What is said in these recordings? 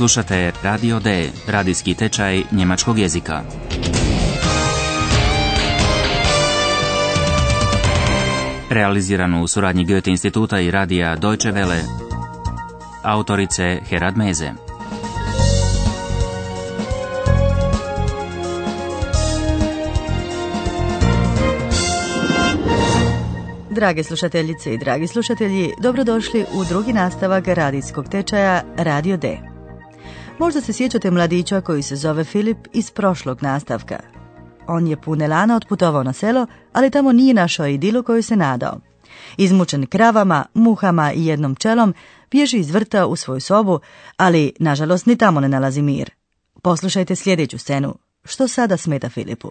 Slušate Radio D, radijski tečaj njemačkog jezika. Realiziranu u suradnji Goethe instituta i radija Deutsche Welle. Autorice Herad Meze. Drage slušateljice i dragi slušatelji, dobrodošli u drugi nastavak radijskog tečaja Radio D. Možda se sjećate mladića koji se zove Filip iz prošlog nastavka. On je pune lana otputovao na selo, ali tamo nije našao idilu koju se nadao. Izmučen kravama, muhama i jednom čelom, bježi iz vrta u svoju sobu, ali nažalost ni tamo ne nalazi mir. Poslušajte sljedeću scenu. Što sada smeta Filipu?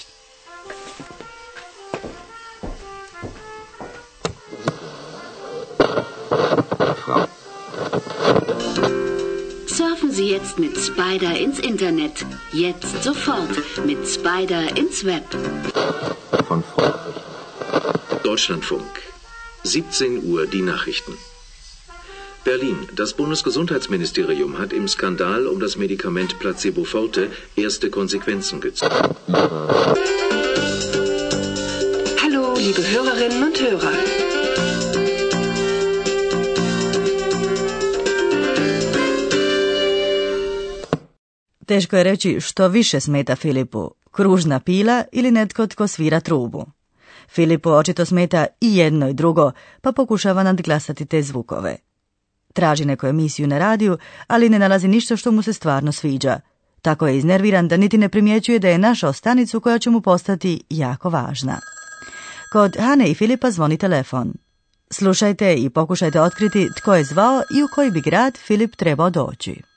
Jetzt mit Spider ins Internet. Jetzt sofort mit Spider ins Web. von Frau. Deutschlandfunk. 17 Uhr die Nachrichten. Berlin. Das Bundesgesundheitsministerium hat im Skandal um das Medikament Placebo Forte erste Konsequenzen gezogen. Hallo, liebe Hörerinnen und Hörer. Teško je reći što više smeta Filipu, kružna pila ili netko tko svira trubu. Filipu očito smeta i jedno i drugo, pa pokušava nadglasati te zvukove. Traži neku emisiju na radiju, ali ne nalazi ništa što mu se stvarno sviđa. Tako je iznerviran da niti ne primjećuje da je našao stanicu koja će mu postati jako važna. Kod Hane i Filipa zvoni telefon. Slušajte i pokušajte otkriti tko je zvao i u koji bi grad Filip trebao doći.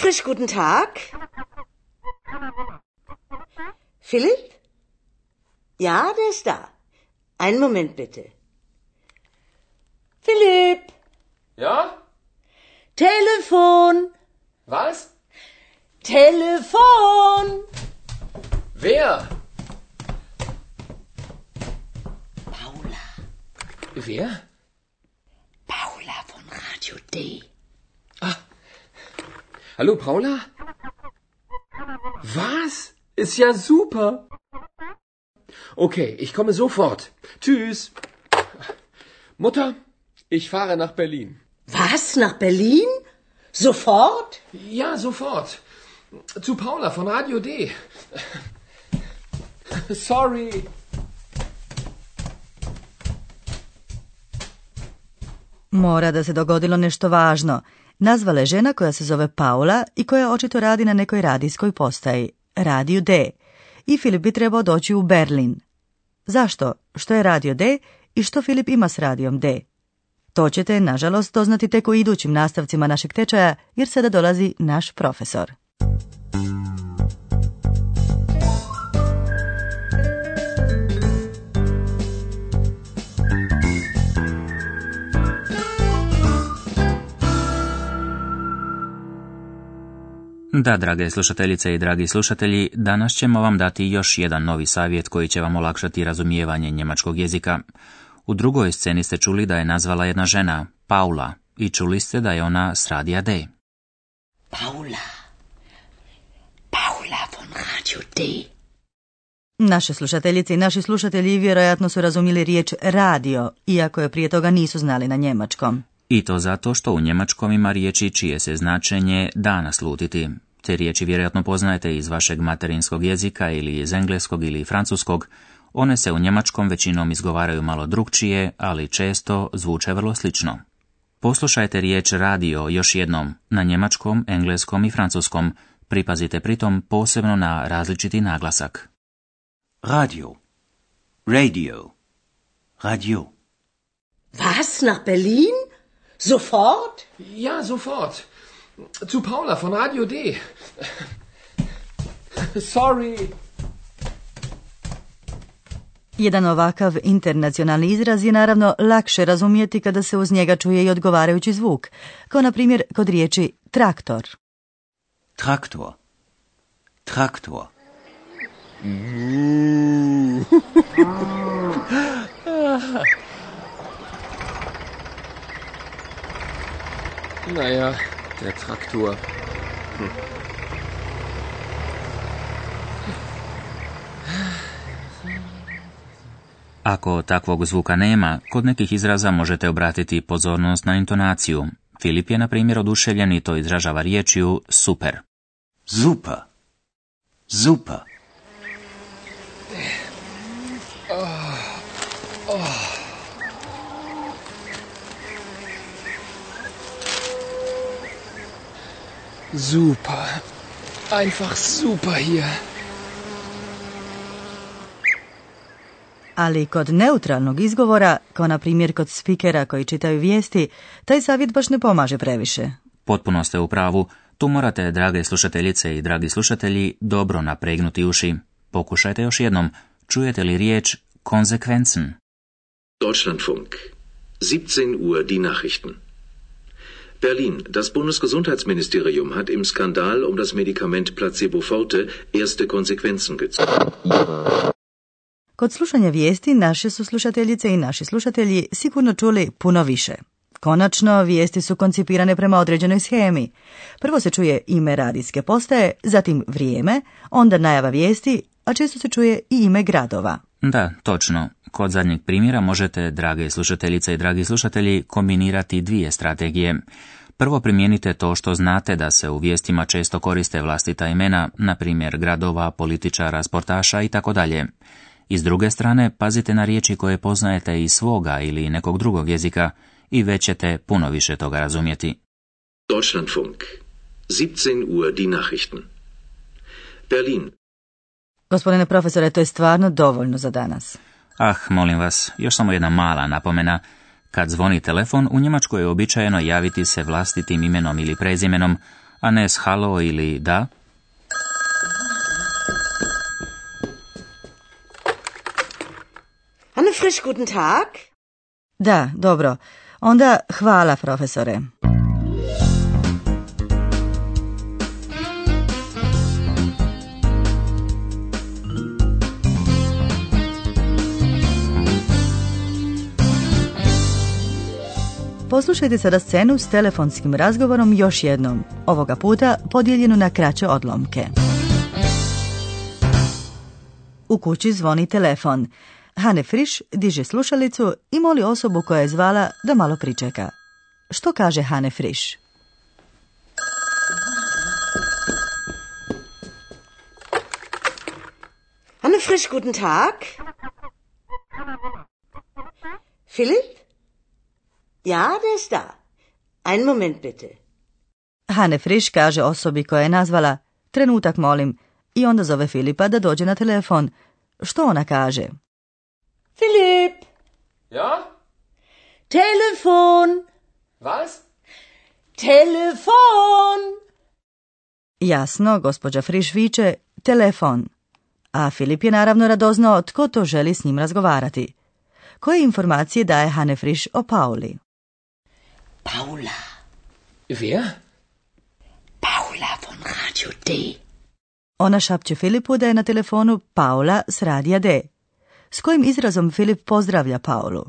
Frisch, guten Tag. Philipp? Ja, der ist da. Einen Moment bitte. Philipp, Ja? Telefon, Was? Telefon. Wer? Paula, Wer? Paula von Radio D. Hallo, Paula? Was? Ist ja super. Okay, ich komme sofort. Tschüss. Mutter, ich fahre nach Berlin. Was, nach Berlin? Sofort? Ja, sofort. Zu Paula von Radio D. Sorry. Mora da se dogodilo nešto važno. Nazvala je žena koja se zove Paula i koja očito radi na nekoj radijskoj postaji, Radiju D. I Filip bi trebao doći u Berlin. Zašto? Što je Radio D i što Filip ima s Radijom D? To ćete, nažalost, doznati tek u idućim nastavcima našeg tečaja, jer sada dolazi naš profesor. Da, drage slušateljice i dragi slušatelji, danas ćemo vam dati još jedan novi savjet koji će vam olakšati razumijevanje njemačkog jezika. U drugoj sceni ste čuli da je nazvala jedna žena, Paula, i čuli ste da je ona s radija D. Paula. Paula von Radio D. Naše slušateljice i naši slušatelji vjerojatno su razumjeli riječ radio, iako je prije toga nisu znali na njemačkom. I to zato što u njemačkom ima riječi čije se značenje da naslutiti. Te riječi vjerojatno poznajete iz vašeg materinskog jezika ili iz engleskog ili francuskog. One se u njemačkom većinom izgovaraju malo drugčije, ali često zvuče vrlo slično. Poslušajte riječ radio još jednom na njemačkom, engleskom i francuskom. Pripazite pritom posebno na različiti naglasak. Radio. Radio. Radio. Was, nach Berlin? Sofort? Ja, sofort. Zu Paula von Radio D. Sorry. Jedan ovakav internacionalni izraz je naravno lakše razumjeti kada se uz njega čuje i odgovarajući zvuk, kao na primjer kod riječi traktor. Traktor. Traktor. Naja, der Traktor. Ako takvog zvuka nema, kod nekih izraza možete obratiti pozornost na intonaciju. Filip je, na primjer, oduševljen i to izražava riječju super. Super. Super. Super. Einfach super hier. Ali kod neutralnog izgovora, kao na primjer kod spikera koji čitaju vijesti, taj savjet baš ne pomaže previše. Potpuno ste u pravu, tu morate, drage slušateljice i dragi slušatelji, dobro napregnuti uši. Pokušajte još jednom, čujete li riječ konsekvencen? Deutschlandfunk. 17 Uhr die Nachrichten. Berlin. Das Bundesgesundheitsministerium hat im Skandal um das Medikament Placebo Forte erste Konsequenzen gezogen. Kod slušanja vijesti naše su slušateljice i naši slušatelji sigurno čuli puno više. Konačno, vijesti su koncipirane prema određenoj schemi. Prvo se čuje ime radijske postaje, zatim vrijeme, onda najava vijesti, a često se čuje i ime gradova. Da, točno. Kod zadnjeg primjera možete, drage slušateljice i dragi slušatelji, kombinirati dvije strategije. Prvo primijenite to što znate da se u vijestima često koriste vlastita imena, na primjer gradova, političara, sportaša i tako dalje. I s druge strane, pazite na riječi koje poznajete iz svoga ili nekog drugog jezika i već ćete puno više toga razumjeti. Deutschlandfunk. 17 Uhr die Nachrichten. Berlin. Gospodine profesore, to je stvarno dovoljno za danas. Ah, molim vas, još samo jedna mala napomena. Kad zvoni telefon, u Njemačkoj je običajeno javiti se vlastitim imenom ili prezimenom, a ne s halo ili da. Anne Frisch, guten Tag. Da, dobro. Onda hvala, profesore. Poslušajte sada scenu s telefonskim razgovorom još jednom, ovoga puta podijeljenu na kraće odlomke. U kući zvoni telefon. Hane Friš diže slušalicu i moli osobu koja je zvala da malo pričeka. Što kaže Hane Friš? Anne Frisch, guten Tag. Philipp? Ja, der ist da. Einen Moment bitte. Hane Friš kaže osobi koja je nazvala trenutak molim i onda zove Filipa da dođe na telefon. Što ona kaže? Philipp! Ja? Telefon! Was? Telefon! Jasno, gospođa Friš viče telefon. A Filip je naravno radoznao tko to želi s njim razgovarati. Koje informacije daje Hane Friš o Pauli? Paula. Wer? Paula von Radio D. Ona šapće Filipu da je na telefonu Paula s radija D. S kojim izrazom Filip pozdravlja Paulu?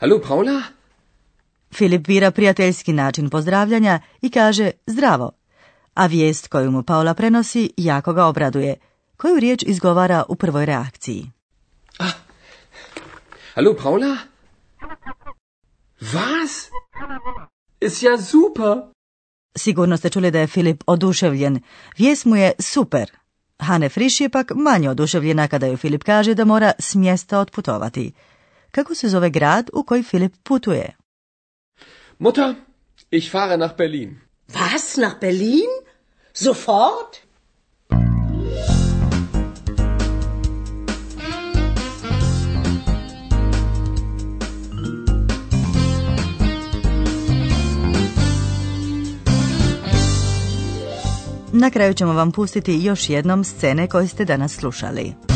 Hallo, Paula? Filip bira prijateljski način pozdravljanja i kaže zdravo, a vijest koju mu Paula prenosi jako ga obraduje, koju riječ izgovara u prvoj reakciji. Ah. Hallo, Paula? Was? Ist ja super! Sigurno ste čuli da je Filip oduševljen. Vijest mu je super. Hane Friš je pak manje oduševljena kada joj Filip kaže da mora s mjesta otputovati. Kako se zove grad u koji Filip putuje? Mutter, ich fahre nach Berlin. Was? Nach Berlin? Sofort? Na kraju ćemo vam pustiti još jednom scene koje ste danas slušali.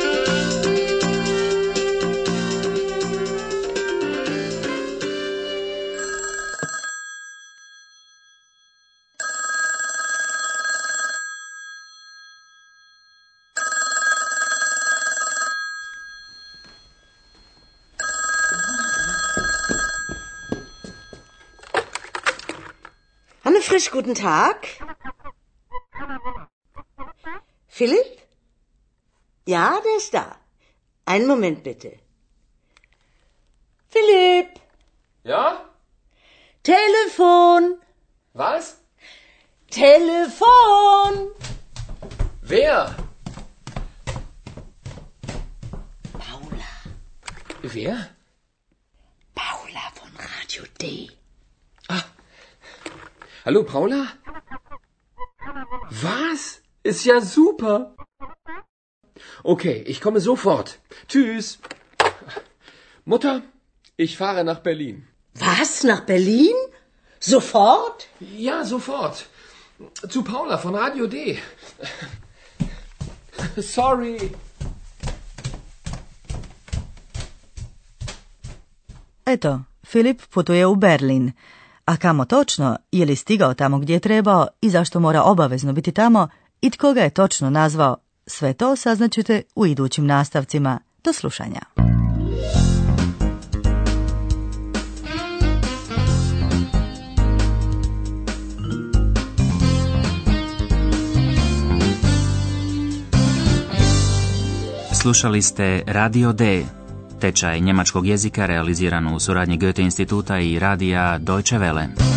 Frisch, guten Tag. Philipp? Ja, der ist da. Einen Moment bitte. Philipp, Ja? Telefon, Was? Telefon. Wer? Paula, Wer? Paula von Radio D. Hallo, Paula? Was? Ist ja super! Okay, ich komme sofort. Tschüss. Mutter, ich fahre nach Berlin. Was? Nach Berlin? Sofort? Ja, sofort. Zu Paula von Radio D. Sorry. Eto, Filip putuje u Berlin. A kamo točno, je li stigao tamo gdje je trebao? I zašto mora obavezno biti tamo? I tko ga je točno nazvao, sve to saznaćete u idućim nastavcima. Do slušanja. Slušali ste Radio D, tečaj njemačkog jezika realiziran u suradnji Goethe instituta i radija Deutsche Welle.